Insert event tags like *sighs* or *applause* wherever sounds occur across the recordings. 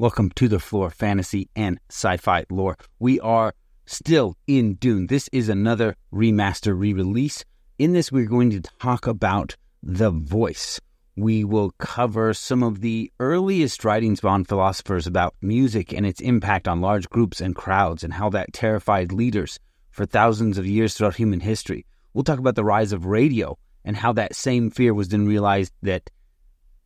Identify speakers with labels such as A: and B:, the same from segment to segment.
A: Welcome to the Flore, fantasy and sci-fi lore. We are still in Dune. This is another remaster re-release. In this, we're going to talk about the voice. We will cover some of the earliest writings by philosophers about music and its impact on large groups and crowds and how that terrified leaders for thousands of years throughout human history. We'll talk about the rise of radio and how that same fear was then realized that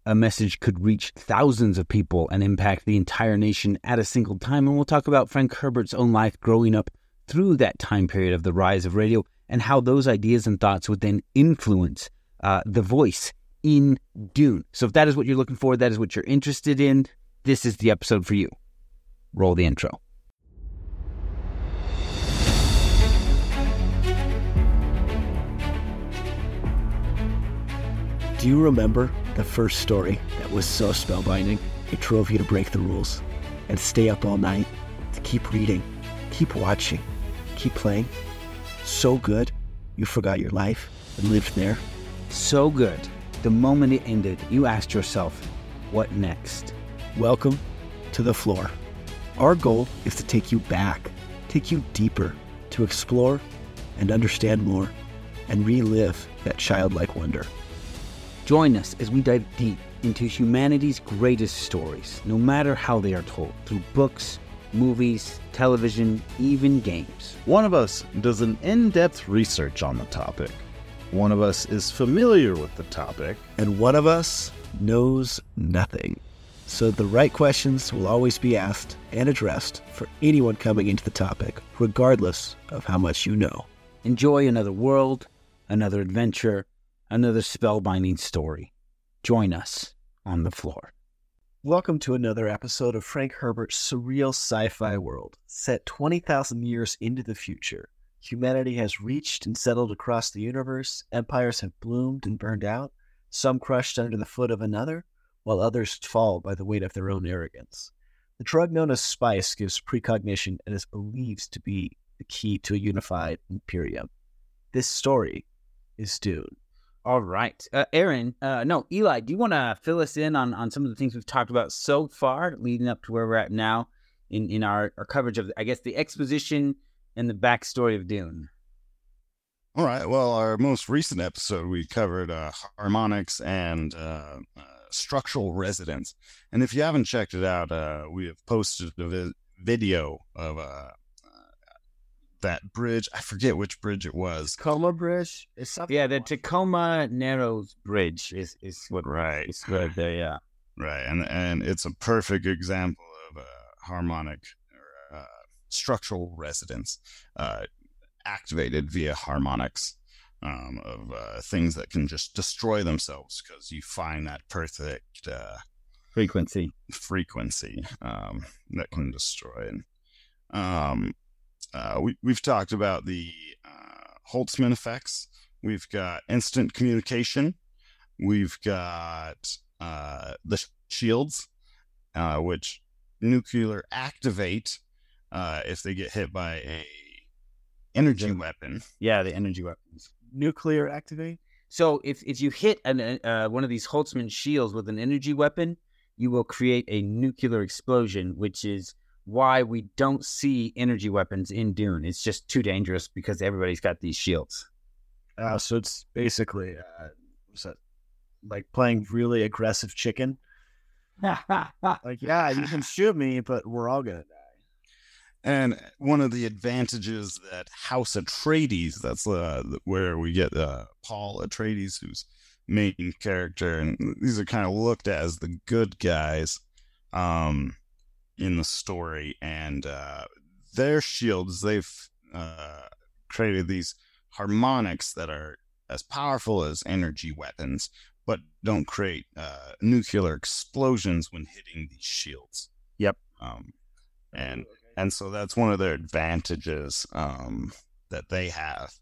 A: a message could reach thousands of people and impact the entire nation at a single time. And we'll talk about Frank Herbert's own life growing up through that time period of the rise of radio and how those ideas and thoughts would then influence uh, the voice in Dune. So if that is what you're looking for, that is what you're interested in, this is the episode for you. Roll the intro.
B: Do you remember the first story that was so spellbinding it drove you to break the rules and stay up all night to keep reading, keep watching, keep playing? So good, you forgot your life and lived there?
A: So good. The moment it ended, you asked yourself, what next?
B: Welcome to the Flore. Our goal is to take you back, take you deeper, to explore and understand more, and relive that childlike wonder.
A: Join us as we dive deep into humanity's greatest stories, no matter how they are told, through books, movies, television, even games.
C: One of us does an in depth research on the topic. One of us is familiar with the topic.
B: And one of us knows nothing. So the right questions will always be asked and addressed for anyone coming into the topic, regardless of how much you know.
A: Enjoy another world, another adventure, another spellbinding story. Join us on the Flore.
B: Welcome to another episode of Frank Herbert's surreal sci fi world, set 20,000 years into the future. Humanity has reached and settled across the universe, empires have bloomed and burned out, some crushed under the foot of another, while others fall by the weight of their own arrogance. The drug known as spice gives precognition and is believed to be the key to a unified imperium. This story is Dune.
A: All right. Uh, Aaron, uh, no, Eli, do you want to fill us in on, on some of the things we've talked about so far leading up to where we're at now in, in our, our coverage of, I guess, the exposition and the backstory of Dune?
C: All right. Well, our most recent episode, we covered uh, harmonics and uh, uh, structural resonance. And if you haven't checked it out, uh, we have posted a vi- video of that bridge. I forget which bridge it was.
B: Coma Bridge is something.
A: Yeah, the Tacoma Narrows Bridge is, is what
C: Right.
A: is right there, yeah.
C: Right. And and it's a perfect example of a harmonic or uh, structural resonance uh, activated via harmonics. Um, of uh, things that can just destroy themselves because you find that perfect uh,
A: Frequency.
C: frequency um, that can destroy it. Um, uh, we, we've talked about the uh, Holtzman effects. We've got instant communication. We've got uh, the shields, uh, which nuclear activate uh, if they get hit by a energy
A: Yeah.
C: weapon.
A: Yeah, the energy weapons.
B: Nuclear activate?
A: So if, if you hit an, uh, one of these Holtzman shields with an energy weapon, you will create a nuclear explosion, which is why we don't see energy weapons in Dune. It's just too dangerous because everybody's got these shields.
B: Uh, so it's basically, uh, what's that? Like playing really aggressive chicken. *laughs* Like, yeah, you can shoot me, but we're all gonna die.
C: And one of the advantages that House Atreides, that's uh, where we get uh, Paul Atreides, who's main character, and these are kind of looked at as the good guys um, in the story. And uh, their shields, they've uh, created these harmonics that are as powerful as energy weapons, but don't create uh, nuclear explosions when hitting these shields.
A: Yep.
C: Um, and and so that's one of their advantages um, that they have.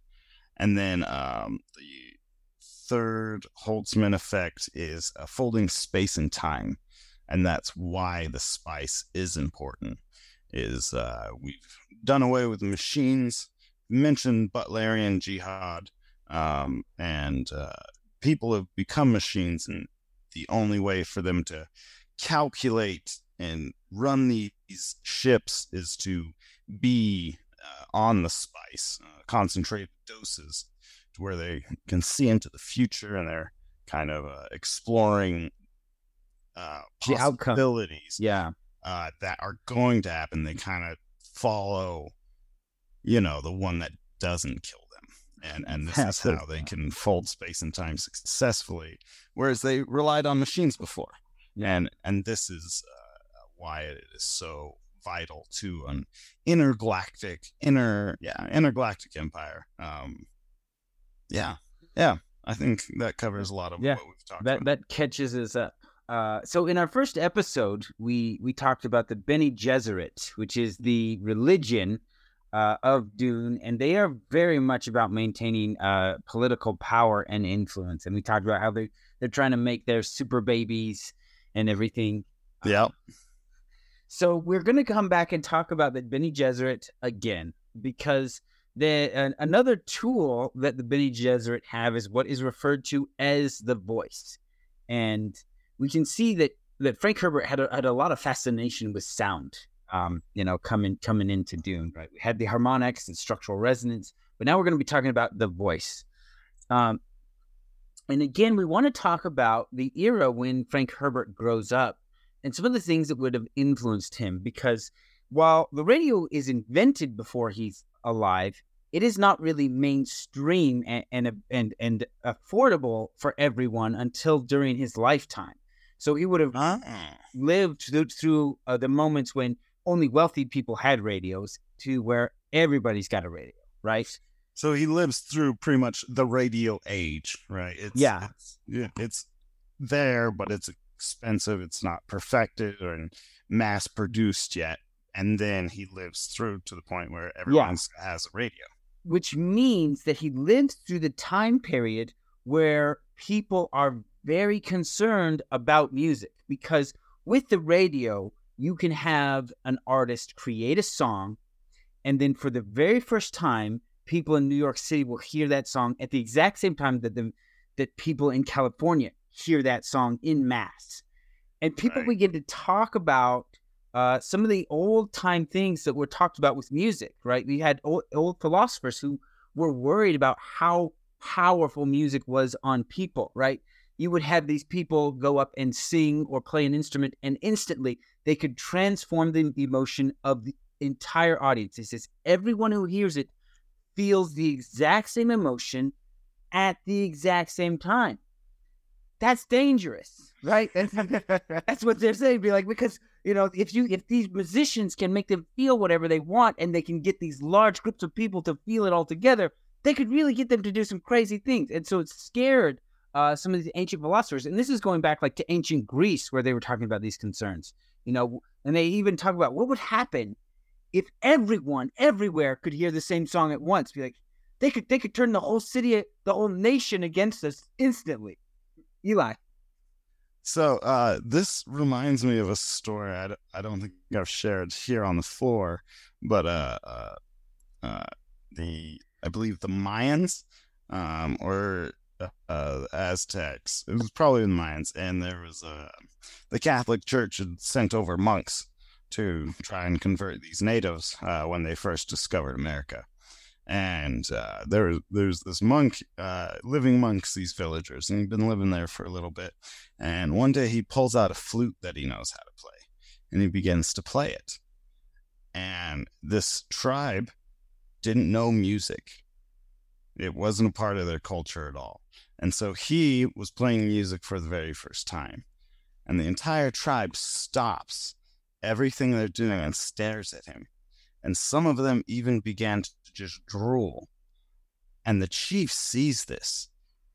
C: And then um, the third Holtzman effect is uh, folding space and time, and that's why the spice is important. Is uh, we've done away with machines, mentioned Butlerian jihad, um, and uh, people have become machines, and the only way for them to calculate and run these ships is to be uh, on the spice, uh, concentrated doses, to where they can see into the future and they're kind of uh, exploring uh,
A: The outcome.
C: possibilities
A: Yeah.
C: uh, that are going to happen. They kind of follow, you know, the one that doesn't kill them. And, and this
A: Yeah,
C: is how they can fold space and time successfully, whereas they relied on machines before. And and this is uh, why it is so vital to an intergalactic, inner yeah, intergalactic empire. Um, yeah, yeah. I think that covers a lot of
A: Yeah,
C: what we've talked
A: that
C: about.
A: that catches us up. Uh, so in our first episode, we we talked about the Bene Gesserit, which is the religion uh, of Dune, and they are very much about maintaining uh, political power and influence. And we talked about how they they're trying to make their super babies and everything.
C: yeah, *sighs*
A: So we're going to come back and talk about the Bene Gesserit again because the an, another tool that the Bene Gesserit have is what is referred to as the voice, and we can see that that Frank Herbert had a, had a lot of fascination with sound. Um, you know, coming coming into Dune, right? We had the harmonics and structural resonance, but now we're going to be talking about the voice. Um, and again, we want to talk about the era when Frank Herbert grows up and some of the things that would have influenced him because while the radio is invented before he's alive it is not really mainstream and and and, and affordable for everyone until during his lifetime so he would have
C: Ah.
A: lived through, through uh, the moments when only wealthy people had radios to where everybody's got a radio right
C: So he lives through pretty much the radio age, right? It's,
A: Yeah.
C: it's, yeah, it's there, but it's expensive. It's not perfected or mass produced yet. And then he lives through to the point where everyone has a radio.
A: which means that he lives through the time period where people are very concerned about music because with the radio you can have an artist create a song and then for the very first time people in New York City will hear that song at the exact same time that the that people in California hear that song in mass and people
C: Right.
A: begin to talk about uh, some of the old time things that were talked about with music, right? We had old, old philosophers who were worried about how powerful music was on people, right? You would have these people go up and sing or play an instrument, and instantly they could transform the emotion of the entire audience. It says everyone who hears it feels the exact same emotion at the exact same time. That's dangerous, right? That's, *laughs* that's what they're saying. Be like, because you know, if you if these musicians can make them feel whatever they want, and they can get these large groups of people to feel it all together, they could really get them to do some crazy things. And so it scared uh, some of these ancient philosophers. And this is going back like to ancient Greece, where they were talking about these concerns. You know, and they even talk about what would happen if everyone everywhere could hear the same song at once. Be like, they could they could turn the whole city, the whole nation against us instantly. Eli.
C: So uh, this reminds me of a story I, d- I don't think I've shared here on the Flore, but uh, uh, uh, the I believe the Mayans um, or uh, uh, Aztecs. It was probably the Mayans, and there was a the Catholic Church had sent over monks to try and convert these natives uh, when they first discovered America. And uh, there there's this monk, uh, living monks, these villagers, and he'd been living there for a little bit. And one day he pulls out a flute that he knows how to play, and he begins to play it. And this tribe didn't know music. It wasn't a part of their culture at all. And so he was playing music for the very first time. And the entire tribe stops everything they're doing and stares at him. And some of them even began to just drool. And the chief sees this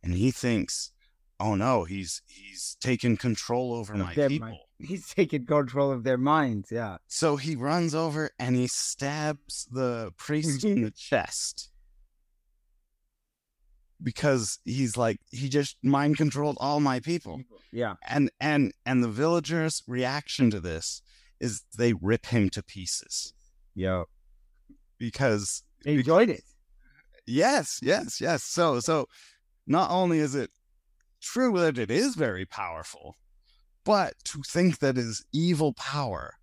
C: and he thinks, oh no, he's he's taken control over
A: Of
C: my people.
A: mind. *laughs* He's taking control of their minds. Yeah.
C: So he runs over and he stabs the priest in the chest. Because he's like he just mind controlled all my people.
A: Yeah.
C: And and and the villagers' reaction to this is they rip him to pieces.
A: Yeah.
C: Because
A: They enjoyed it.
C: yes, yes, yes. So so not only is it true that it is very powerful, But to think that is evil power,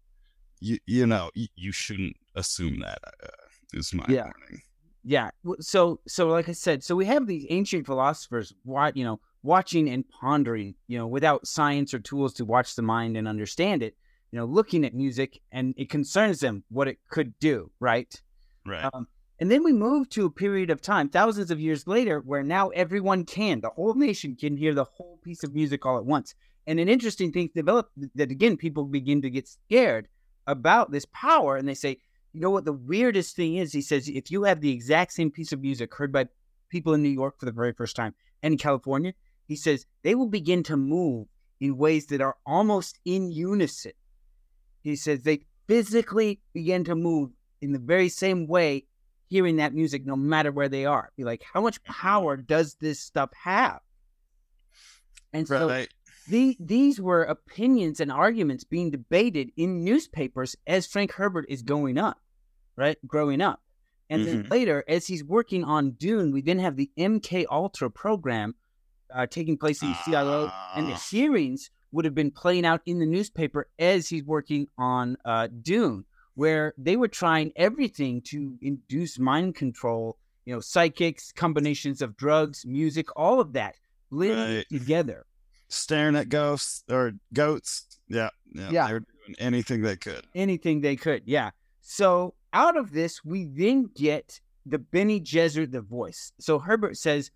C: you you know you, you shouldn't assume that. Uh, is my
A: Yeah.
C: warning.
A: Yeah. So so like I said, so we have these ancient philosophers, wa- you know, watching and pondering, you know, without science or tools to watch the mind and understand it, you know, looking at music and it concerns them what it could do, right?
C: Right.
A: Um, and then we move to a period of time, thousands of years later, where now everyone can, the whole nation can hear the whole piece of music all at once. And an interesting thing developed that again, people begin to get scared about this power, and they say, you know what? The weirdest thing is, he says, if you have the exact same piece of music heard by people in New York for the very first time and in California, he says they will begin to move in ways that are almost in unison. He says they physically begin to move in the very same way hearing that music no matter where they are. Be like, how much power does this stuff have? And so
C: right.
A: The, these were opinions and arguments being debated in newspapers as Frank Herbert is going up, right? Growing up. And then
C: Mhm.
A: later, as he's working on Dune, we then have the MK Ultra program uh, taking place in CIA, and the
C: Ah.
A: hearings would have been playing out in the newspaper as he's working on uh, Dune, where they were trying everything to induce mind control, you know, psychics, combinations of drugs, music, all of that blended
C: Right.
A: together.
C: Staring at ghosts or goats. Yeah. Yeah.
A: Yeah.
C: They were doing anything they could.
A: anything they could. Yeah. So out of this, we then get the Benny Gesserit, the voice. So Herbert says,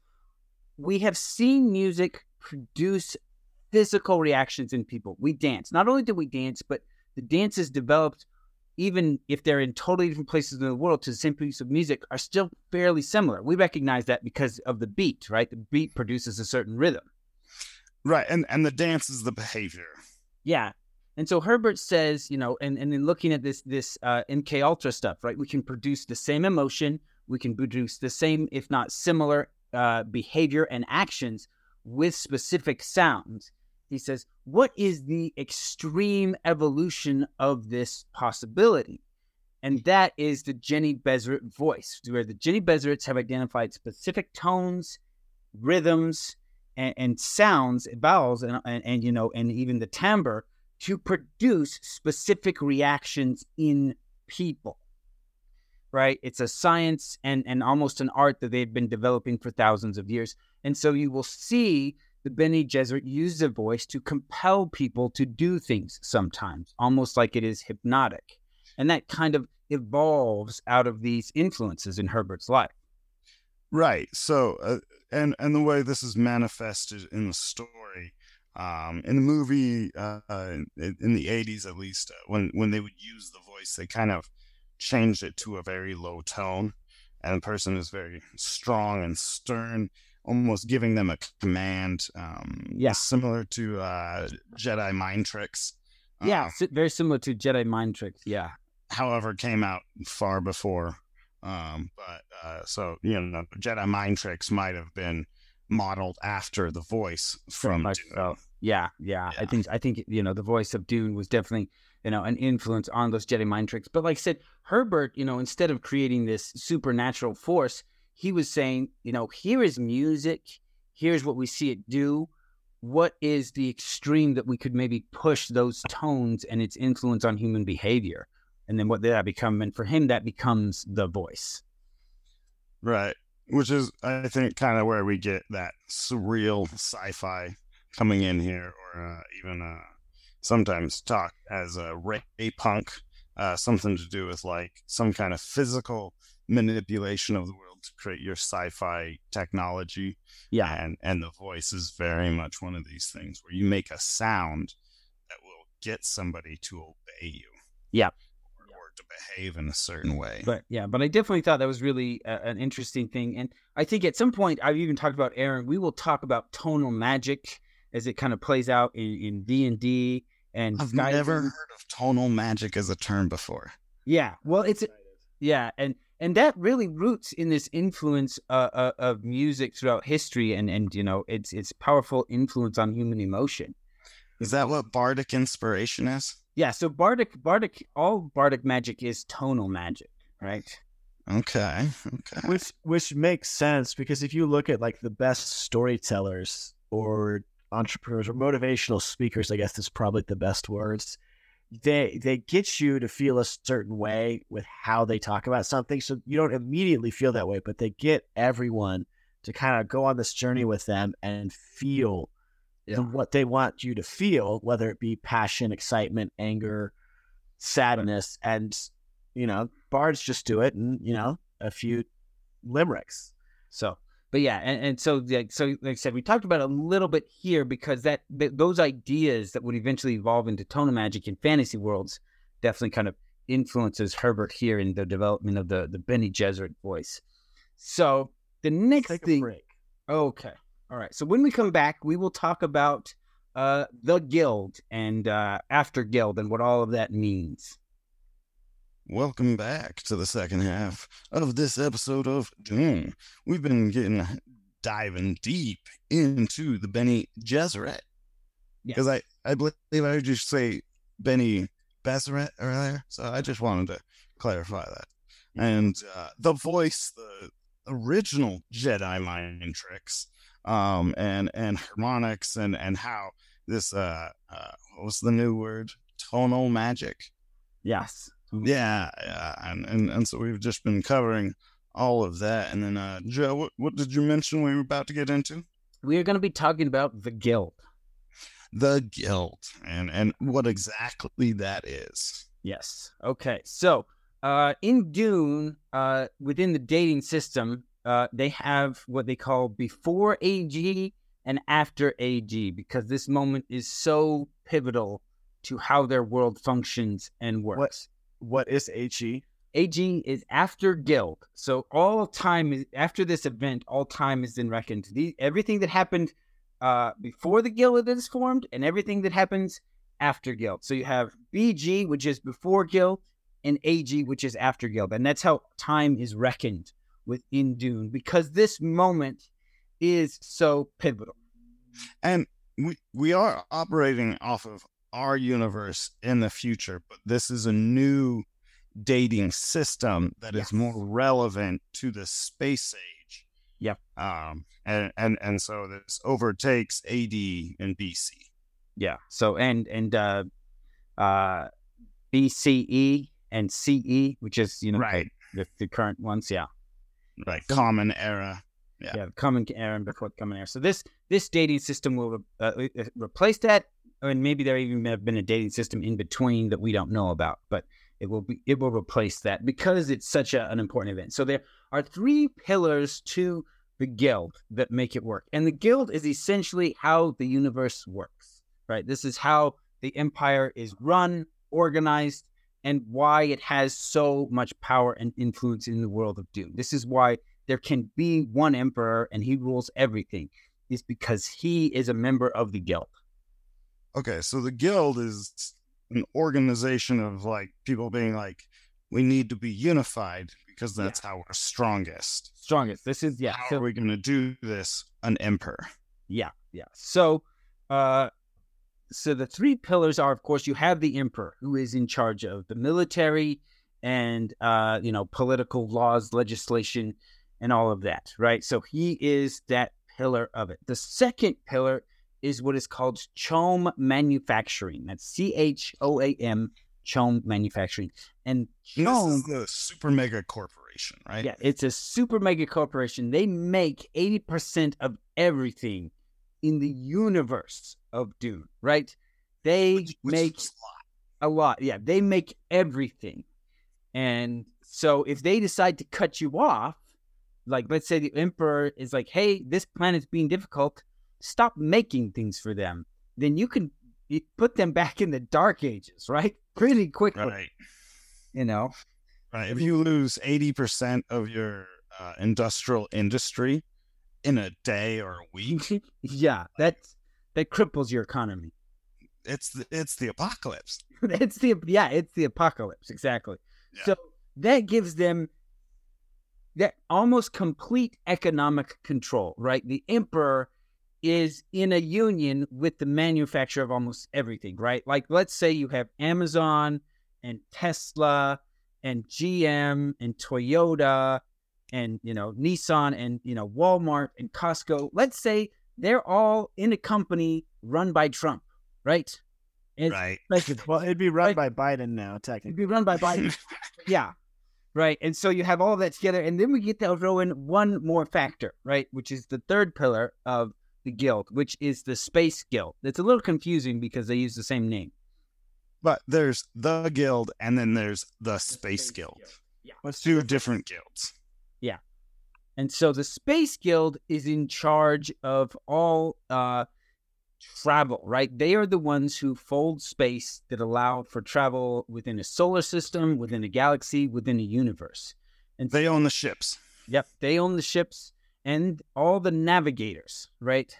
A: we have seen music produce physical reactions in people. We dance. Not only do we dance, but the dances developed, even if they're in totally different places in the world, to the same piece of music, are still fairly similar. We recognize that because of the beat, right? The beat produces a certain rhythm.
C: Right. And and the dance is the behavior.
A: Yeah. And so Herbert says, you know, and, and then looking at this this uh, MK Ultra stuff, right? We can produce the same emotion, we can produce the same, if not similar, uh, behavior and actions with specific sounds. He says, what is the extreme evolution of this possibility? And that is the Bene Gesserit voice, where the Bene Gesserits have identified specific tones, rhythms, and, and sounds, vowels, and, and, and you know, and even the timbre to produce specific reactions in people. Right? It's a science and, and almost an art that they've been developing for thousands of years. And so you will see the Bene Gesserit use the voice to compel people to do things sometimes, almost like it is hypnotic. And that kind of evolves out of these influences in Herbert's life.
C: Right. So, uh, and and the way this is manifested in the story, um, in the movie, uh, uh, in, the '80s at least, uh, when when they would use the voice, they kind of changed it to a very low tone, and the person is very strong and stern, almost giving them a command. Um,
A: Yeah.
C: Similar to uh, Jedi mind tricks.
A: Yeah,
C: Uh,
A: very similar to Jedi mind tricks. Yeah.
C: however, came out far before. Um, but uh, so you know, Jedi mind tricks might have been modeled after the voice from
A: much
C: Dune.
A: so. Yeah, yeah, I think I think you know the voice of Dune was definitely you know an influence on those Jedi mind tricks. But like I said, Herbert, you know, instead of creating this supernatural force, he was saying, you know, here is music, here's what we see it do. What is the extreme that we could maybe push those tones and its influence on human behavior? And then what did that become? And for him, that becomes the voice.
C: Right. Which is, I think, kind of where we get that surreal sci fi coming in here, or uh, even uh, sometimes talk as a ray punk, uh, something to do with like some kind of physical manipulation of the world to create your sci fi technology.
A: Yeah,
C: And, and the voice is very much one of these things where you make a sound that will get somebody to obey you.
A: Yeah.
C: Or, or to behave in a certain way.
A: But yeah, but I definitely thought that was really a, an interesting thing, and I think at some point I've even talked about Aaron. We will talk about tonal magic as it kind of plays out in in D and D and
C: I've
A: Skyrim.
C: never heard of tonal magic as a term before.
A: Yeah, well, it's yeah, and and that really roots in this influence uh, uh, of music throughout history, and and you know its its powerful influence on human emotion.
C: Is that what bardic inspiration is?
A: Yeah, so bardic bardic all bardic magic is tonal magic, right?
C: Okay. Okay.
B: which which makes sense because if you look at like the best storytellers or entrepreneurs or motivational speakers, I guess is probably the best words. They they get you to feel a certain way with how they talk about something. So you don't immediately feel that way, but they get everyone to kind of go on this journey with them and feel
A: Yeah.
B: what they want you to feel, whether it be passion, excitement, anger, sadness, and you know, bards just do it, and you know, a few limericks.
A: So, but yeah, and, and so like so like I said, we talked about it a little bit here because that, that those ideas that would eventually evolve into tone magic and fantasy worlds definitely kind of influences Herbert here in the development of the the Benny Gesserit voice. So the next thing,
B: break.
A: okay, all right. So when we come back, we will talk about uh the guild and uh after guild and what all of that means.
C: Welcome back to the second half of this episode of Dune. We've been getting diving deep into the Benny Gesserit because I, I believe I heard you say Benny Gesserit earlier, so I just wanted to clarify that. And uh, the voice, the original Jedi mind tricks, um, and and harmonics, and and how this uh, uh what was the new word? Tonal magic
A: Yes.
C: yeah, yeah, and, and and so we've just been covering all of that, and then uh, Joe, what, what did you mention we were about to get into?
A: We are going to be talking about the guild.
C: The guild, and and what exactly that is.
A: Yes. Okay. So, uh, in Dune, uh, within the dating system, uh, they have what they call before AG and after AG because this moment is so pivotal to how their world functions and works.
B: What is AG?
A: AG is after Guild. So all time is after this event, all time is then reckoned. The, everything that happened uh, before the Guild is formed and everything that happens after Guild. So you have BG, which is before Guild, and AG, which is after Guild. And that's how time is reckoned within Dune because this moment is so pivotal.
C: And we we are operating off of our universe in the future, but this is a new dating system that is
A: Yes.
C: more relevant to the space age.
A: Yep.
C: Um, and and and so this overtakes AD and BC.
A: Yeah. So and and uh uh BCE and CE, which is you know
C: Right.
A: the, the current ones, yeah.
C: Right. Common era. Yeah.
A: yeah, common era and before common era. So this this dating system will uh, uh, replace that, and maybe there even may have been a dating system in between that we don't know about, but it will be it will replace that because it's such a, an important event. So there are three pillars to the guild that make it work, and the guild is essentially how the universe works. Right, this is how the empire is run, organized, and why it has so much power and influence in the world of Dune. This is why there can be one emperor and he rules everything is because he is a member of the guild.
C: Okay, so the guild is an organization of like people being like, we need to be unified because that's how we're strongest.
A: Strongest. This is yeah.
C: How
A: So
C: are we going to do this? An emperor.
A: yeah, yeah. So uh so the three pillars are of course you have the emperor who is in charge of the military and uh you know political laws, legislation and all of that, right? So he is that pillar of it. The second pillar is what is called CHOAM Manufacturing. That's C H O A M CHOAM Manufacturing. And CHOAM
C: This is the super mega corporation, right?
A: Yeah, it's a super mega corporation. They make 80% of everything in the universe of Dune, right? They
C: Which- which
A: make
C: a lot.
A: a lot. Yeah, they make everything. And so if they decide to cut you off, like let's say the emperor is like, "Hey, this planet's being difficult. Stop making things for them." Then you can put them back in the dark ages, right? *laughs* Pretty quickly,
C: Right.
A: you know.
C: Right. If you lose 80% of your uh, industrial industry in a day or a week, *laughs*
A: yeah, that that cripples your economy.
C: it's the, it's the apocalypse. *laughs*
A: it's the yeah, it's the apocalypse exactly.
C: Yeah.
A: So that gives them that almost complete economic control, right? The emperor is in a union with the manufacturer of almost everything, right? Like let's say you have Amazon and Tesla and GM and Toyota and you know Nissan and you know Walmart and Costco. Let's say they're all in a company run by Trump, right? It's
C: right. *laughs*
A: basically-
B: Well, it'd be run
A: Right.
B: by Biden now, technically.
A: It'd be run by Biden. *laughs* yeah. Right. And so you have all that together. And then we get to throw in one more factor, right? Which is the third pillar of the guild, which is the space guild. It's a little confusing because they use the same name.
C: But there's the guild and then there's the space guild.
B: What's
C: Two different guilds.
A: And so the Space Guild is in charge of all uh, travel, right? They are the ones who fold space that allow for travel within a solar system, within a galaxy, within a universe. And
C: They own the ships.
A: Yep, they own the ships and all the navigators, right?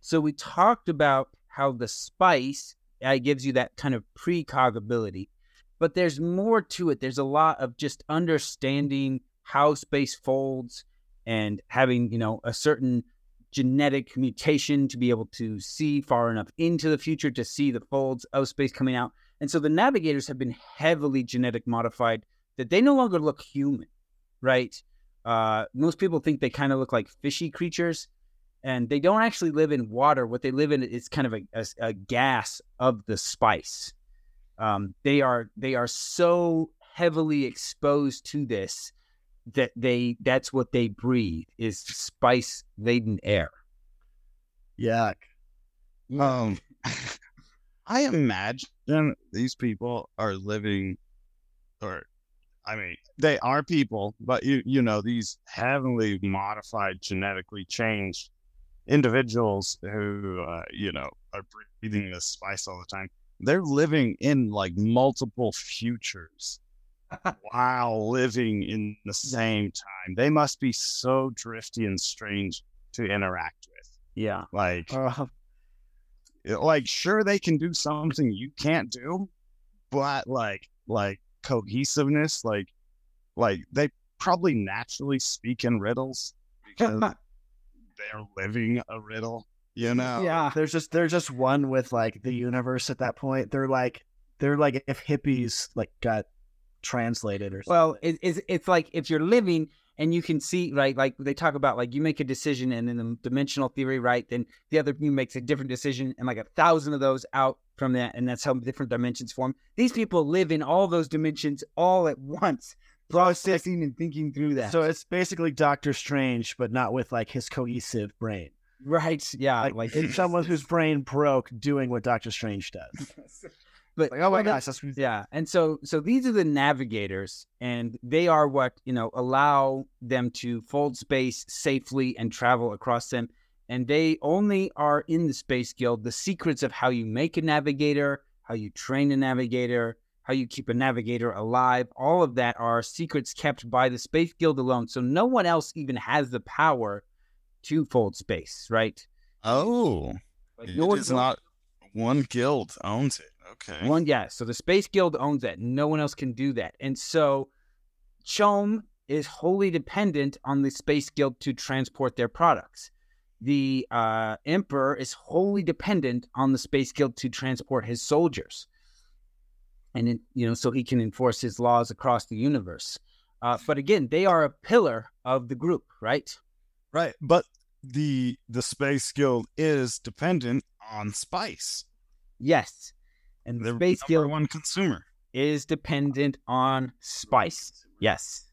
A: So we talked about how the spice uh, gives you that kind of precog ability, but there's more to it. There's a lot of just understanding how space folds and having, you know, a certain genetic mutation to be able to see far enough into the future to see the folds of space coming out. And so the navigators have been heavily genetic modified that they no longer look human, right? Uh, most people think they kind of look like fishy creatures, and they don't actually live in water. What they live in is kind of a, a, a gas of the spice. Um, they are they are so heavily exposed to this that they that's what they breathe is spice laden air.
B: Yuck.
C: Um, *laughs* I imagine these people are living, or I mean, they are people, but you you know these heavily modified, genetically changed individuals who uh, you know are breathing this spice all the time. They're living in like multiple futures *laughs* while living in the same time. They must be so drifty and strange to interact with.
A: Yeah.
C: Like
B: Uh,
C: like sure they can do something you can't do but like like cohesiveness like like they probably naturally speak in riddles because *laughs* they're living a riddle you know
A: yeah.
B: there's just they're just one with like the universe at that point. They're like they're like if hippies like got translated or something.
A: Well, it, it's it's like if you're living and you can see right, like they talk about like you make a decision and in the dimensional theory, right? Then the other you makes a different decision and like a thousand of those out from that, and that's how different dimensions form. These people live in all those dimensions all at once, *laughs* processing and thinking through that.
B: So it's basically Doctor Strange, but not with like his cohesive brain.
A: right, yeah,
B: Like,
A: like
B: it's *laughs* someone whose brain broke doing what Doctor Strange does.
A: But
B: Like, oh my
A: well,
B: gosh, that's
A: Yeah, and so so these are the navigators, and they are what you know allow them to fold space safely and travel across them. And they only are in the Space Guild. The secrets of how you make a navigator, how you train a navigator, how you keep a navigator alive, all of that are secrets kept by the Space Guild alone. So no one else even has the power to fold space, right?
C: oh
A: Like no one
C: is not one guild owns it okay
A: One, yeah. So the Space Guild owns that. No one else can do that. And so CHOAM is wholly dependent on the Space Guild to transport their products. The uh, Emperor is wholly dependent on the Space Guild to transport his soldiers. And, it, you know, so he can enforce his laws across the universe. Uh, but again, they are a pillar of the group, right?
C: right but the the space guild is dependent on spice
A: Yes. And the
C: They're
A: Space Guild
C: one consumer
A: is dependent on spice. Yes,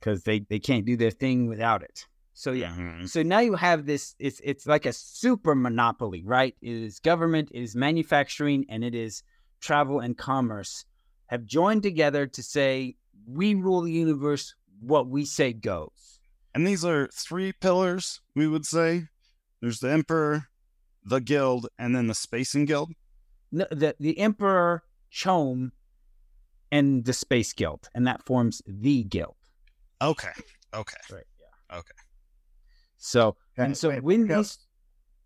A: because they they can't do their thing without it. So yeah.
C: Mhm.
A: So now you have this. It's it's like a super monopoly, right? It is government, it is manufacturing, and it is travel and commerce have joined together to say we rule the universe. What we say goes.
C: And these are three pillars, we would say. There's the Emperor, the Guild, and then the Spacing Guild.
A: No, the the Emperor, CHOAM, and the Space Guild, and that forms the guild.
C: Okay. Okay.
A: Right. Yeah.
C: Okay.
A: So
B: Okay,
A: and so
B: wait,
A: when
B: back up.
A: these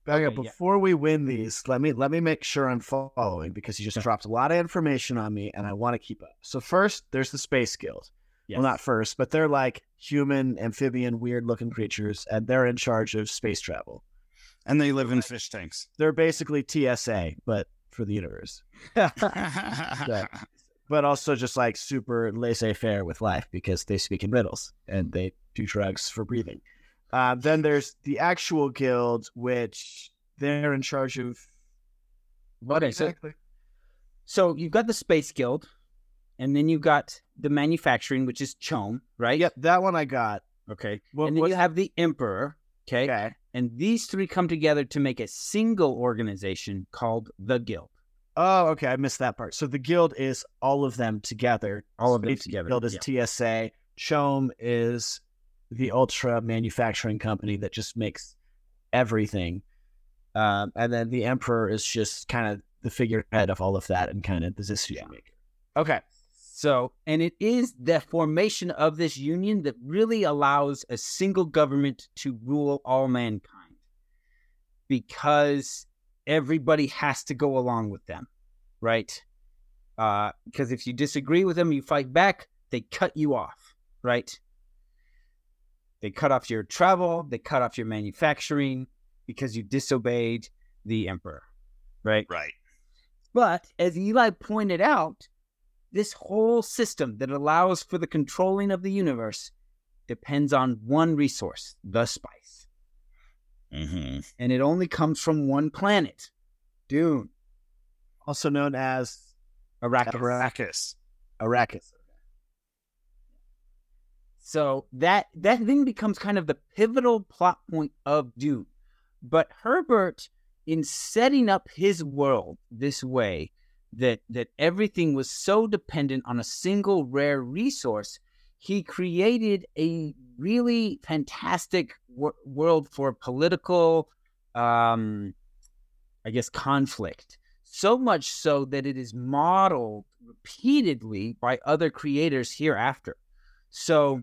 B: Back up.
A: Okay, yeah.
B: Before we win these, let me let me make sure I'm following because you just
A: Okay. *laughs*
B: dropped a lot of information on me, and I want to keep up. So first, there's the Space Guild.
A: Yes.
B: Well, not first, but they're like human, amphibian, weird-looking creatures, and they're in charge of space travel.
C: And they live in fish tanks.
B: They're basically TSA, but for the universe. *laughs* But also just like super laissez-faire with life because they speak in riddles and they do drugs for breathing. Uh, then there's the actual guild, which they're in charge of. What
A: Okay,
B: exactly?
A: So you've got the Space Guild, and then you've got the manufacturing, which is CHOAM, right?
B: Yep, that one I got.
A: Okay.
B: What,
A: and then you have the Emperor. Okay?
B: okay.
A: And these three come together to make a single organization called the Guild.
B: Oh, okay. I missed that part. So the guild is all of them together.
A: All of them together,
B: Guild is TSA. CHOAM is the ultra manufacturing company that just makes everything. Um, and then the Emperor is just kind of the figurehead of all of that and kind of the decision maker. Okay.
A: So, and it is the formation of this union that really allows a single government to rule all mankind because everybody has to go along with them, right? Uh, because if you disagree with them, you fight back, they cut you off, right? They cut off your travel, they cut off your manufacturing because you disobeyed the emperor, right?
C: Right.
A: But as Eli pointed out, this whole system that allows for the controlling of the universe depends on one resource, the spice.
C: Mm-hmm.
A: And it only comes from one planet, Dune,
B: Also known as
A: Arrakis.
C: Arrakis.
B: Arrakis.
A: So that that then becomes kind of the pivotal plot point of Dune. But Herbert, in setting up his world this way, that that everything was so dependent on a single rare resource, he created a really fantastic wor- world for political, um, I guess, conflict. So much so that it is modeled repeatedly by other creators hereafter. So,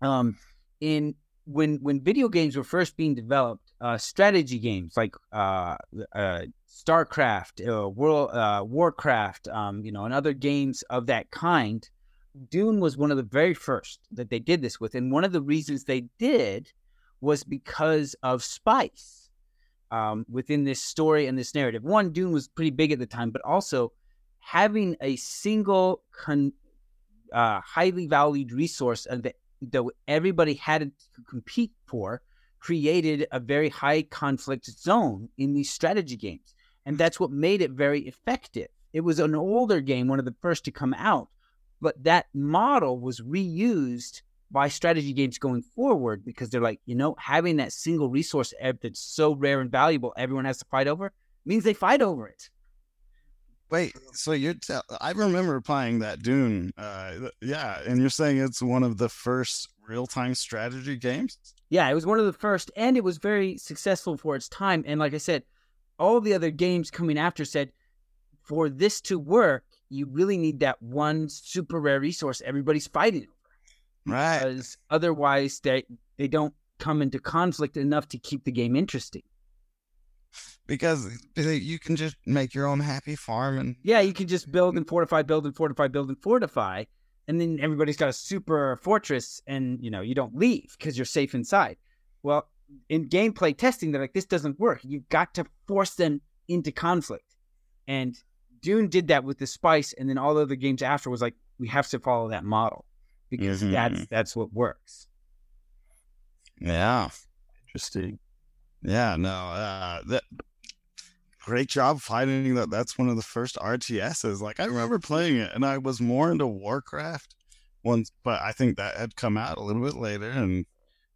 A: um, in when when video games were first being developed, uh, strategy games like uh, uh, StarCraft, uh, World uh, Warcraft, um, you know, and other games of that kind, Dune was one of the very first that they did this with, and one of the reasons they did was because of spice um, within this story and this narrative. One, Dune was pretty big at the time, but also having a single con- uh, highly valued resource and that, that everybody had to compete for created a very high conflict zone in these strategy games. And that's what made it very effective. It was an older game, one of the first to come out, but that model was reused by strategy games going forward because they're like, you know, having that single resource that's so rare and valuable, everyone has to fight over, means they fight over it.
C: Wait, so you're tell- I remember playing that Dune. Uh, yeah, and you're saying it's one of the first real-time strategy games?
A: Yeah, it was one of the first, and it was very successful for its time. And like I said, all the other games coming after said, for this to work, you really need that one super rare resource everybody's fighting over,
C: Right.
A: because otherwise they they don't come into conflict enough to keep the game interesting.
C: Because you can just make your own happy farm and
A: Yeah, you can just build and fortify, build and fortify, build and fortify, and then everybody's got a super fortress, and you know you don't leave because you're safe inside. Well, in gameplay testing, they're like, this doesn't work. You've got to force them into conflict, and Dune did that with the spice, and then all the other games after was like, we have to follow that model because
C: Mhm.
A: that's that's what works.
C: yeah.
B: Interesting.
C: Yeah, no, uh, that great job finding that. That's one of the first RTSs. Like I remember playing it, and I was more into Warcraft once, but I think that had come out a little bit later. And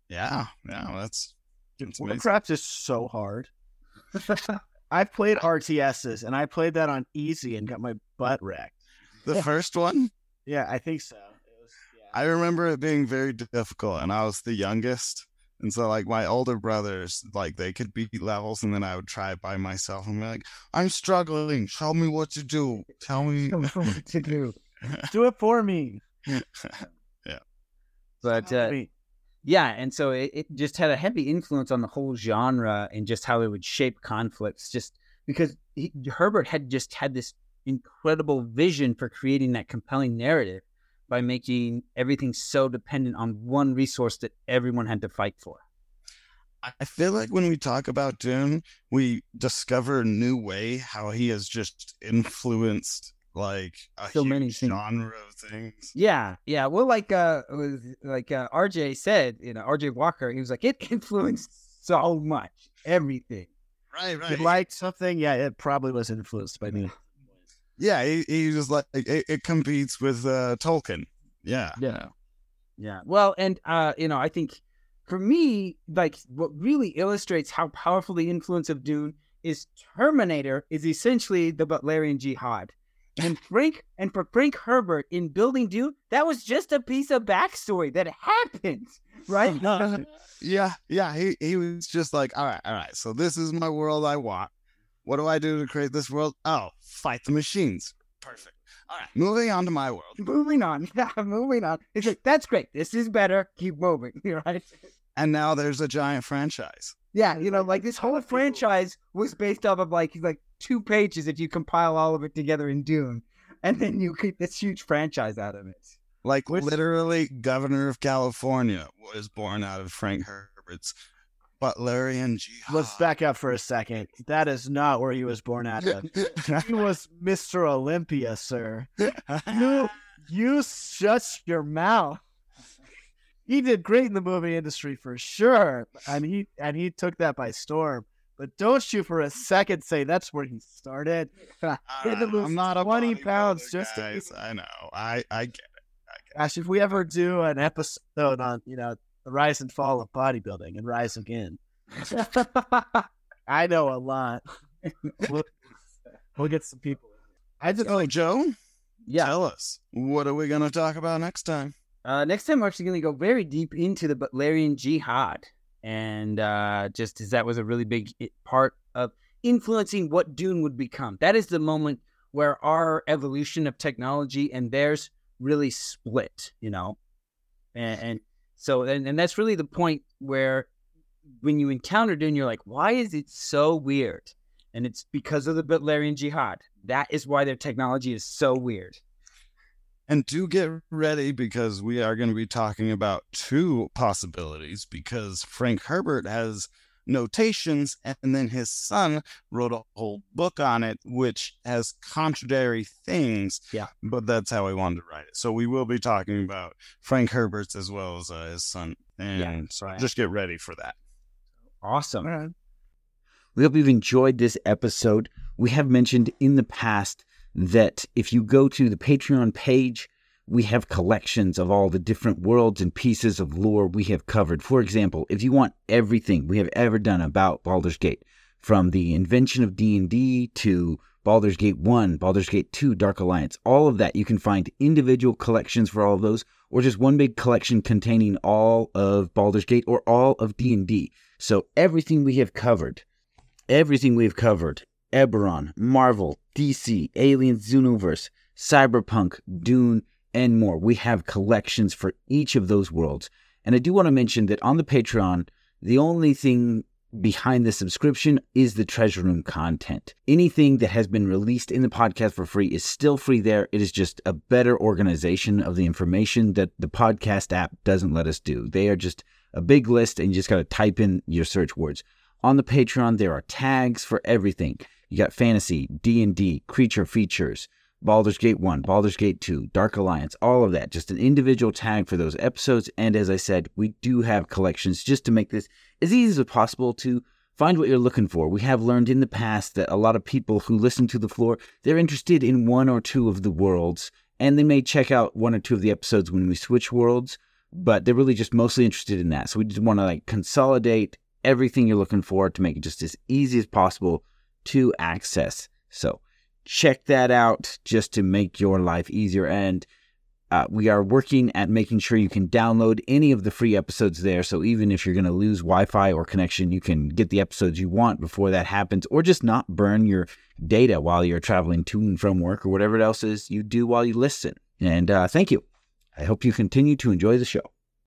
C: yeah, yeah, that's it's amazing.
B: Warcraft is so hard. *laughs* I've played RTSs and I played that on easy and got my butt wrecked.
C: the first one.
B: Yeah, I think so. It was, yeah.
C: I remember it being very difficult, and I was the youngest. And so, like, my older brothers, like, they could beat levels, and then I would try it by myself and be like, I'm struggling. Tell me what to do. Tell me.
A: What to do, *laughs*
B: Do it for me.
A: Yeah.
B: But
A: uh,
B: me.
A: Yeah, and so it, it just had a heavy influence on the whole genre and just how it would shape conflicts. Just because he, Herbert had just had this incredible vision for creating that compelling narrative by making everything so dependent on one resource that everyone had to fight for.
C: I feel like when we talk about Dune, we discover a new way how he has just influenced like a
D: So
C: huge
D: many things.
C: genre of things.
D: Yeah, yeah. Well, like uh, like uh, RJ said, you know, RJ Walker, he was like, it *laughs* influenced so much, everything.
C: Right,
B: You
C: right.
B: liked something? Yeah, it probably was influenced by me.
C: Yeah, he, he was like it, it competes with uh, Tolkien. Yeah.
D: Yeah. Yeah. Well, and uh, you know, I think for me, like what really illustrates how powerful the influence of Dune is Terminator is essentially the Butlerian jihad. And *laughs* Frank and for Frank Herbert in building Dune, that was just a piece of backstory that happened. Right? *laughs*
C: yeah, yeah. He he was just like, all right, all right. So this is my world I want. What do I do to create this world? Oh, fight the machines. Perfect. All right, moving on to my world.
D: moving on. *laughs* Yeah, moving on. It's like that's great. This is better. Keep moving. *laughs* Right?
C: And now there's a giant franchise.
D: Yeah, you know, like this whole franchise was based off of like like two pages if you compile all of it together in Dune, and then you get this huge franchise out of it.
C: Like
B: Which-
C: literally, Governor of California was born out of Frank Herbert's Butlerian jihad.
B: Let's back up for a second. That is not where he was born out of. He *laughs* was Mr. Olympia, sir. You, you shut your mouth. He did great in the movie industry for sure, and he and he took that by storm. But don't you for a second say that's where he started. *laughs* He had to
C: Alright,
B: lose
C: I'm not a
B: 20
C: bodybuilder,
B: pounds just to
C: guys. I know. I I get
B: Gosh, if we ever do an episode on you know the rise and fall of bodybuilding and rise again, *laughs* I know a lot. we'll, we'll get some people. I just
C: Oh, Joe,
D: Yeah.
C: tell us what are we gonna talk about next time?
D: Uh, next time, we're actually going to go very deep into the Butlerian Jihad. And uh, just as that was a really big part of influencing what Dune would become. That is the moment where our evolution of technology and theirs really split, you know? And, and so, and, and that's really the point where when you encounter Dune, you're like, why is it so weird? And it's because of the Butlerian Jihad. That is why their technology is so weird.
C: And do get ready because we are going to be talking about two possibilities because Frank Herbert has notations and then his son wrote a whole book on it which has contradictory things.
D: Yeah.
C: But that's how he wanted to write it. So we will be talking about Frank Herbert's as well as uh, his son. And
D: Yeah,
C: so
D: right.
C: just get ready for that.
D: Awesome.
A: We hope you've enjoyed this episode. We have mentioned in the past that if you go to the Patreon page, we have collections of all the different worlds and pieces of lore we have covered. For example, if you want everything we have ever done about Baldur's Gate, from the invention of D&D to Baldur's Gate 1, Baldur's Gate 2, Dark Alliance, all of that, you can find individual collections for all of those or just one big collection containing all of Baldur's Gate or all of D&D. So everything we have covered everything we've covered Eberron, Marvel, DC, Alien Xenoverse, Cyberpunk, Dune, and more. We have collections for each of those worlds. And I do want to mention that on the Patreon, the only thing behind the subscription is the treasure room content. Anything that has been released in the podcast for free is still free there. It is just a better organization of the information that the podcast app doesn't let us do. They are just a big list and you just got to type in your search words. On the Patreon, there are tags for everything. You got fantasy, D&D, creature features, Baldur's Gate 1, Baldur's Gate 2, Dark Alliance, all of that. Just an individual tag for those episodes. And as I said, we do have collections just to make this as easy as possible to find what you're looking for. We have learned in the past that a lot of people who listen to the Flore, they're interested in one or two of the worlds, and they may check out one or two of the episodes when we switch worlds, but they're really just mostly interested in that. So we just want to like consolidate everything you're looking for to make it just as easy as possible to access. So check that out just to make your life easier. And uh, we are working at making sure you can download any of the free episodes there. So even if you're going to lose Wi Fi or connection, you can get the episodes you want before that happens, or just not burn your data while you're traveling to and from work or whatever else is you do while you listen. And uh, thank you. I hope you continue to enjoy the show.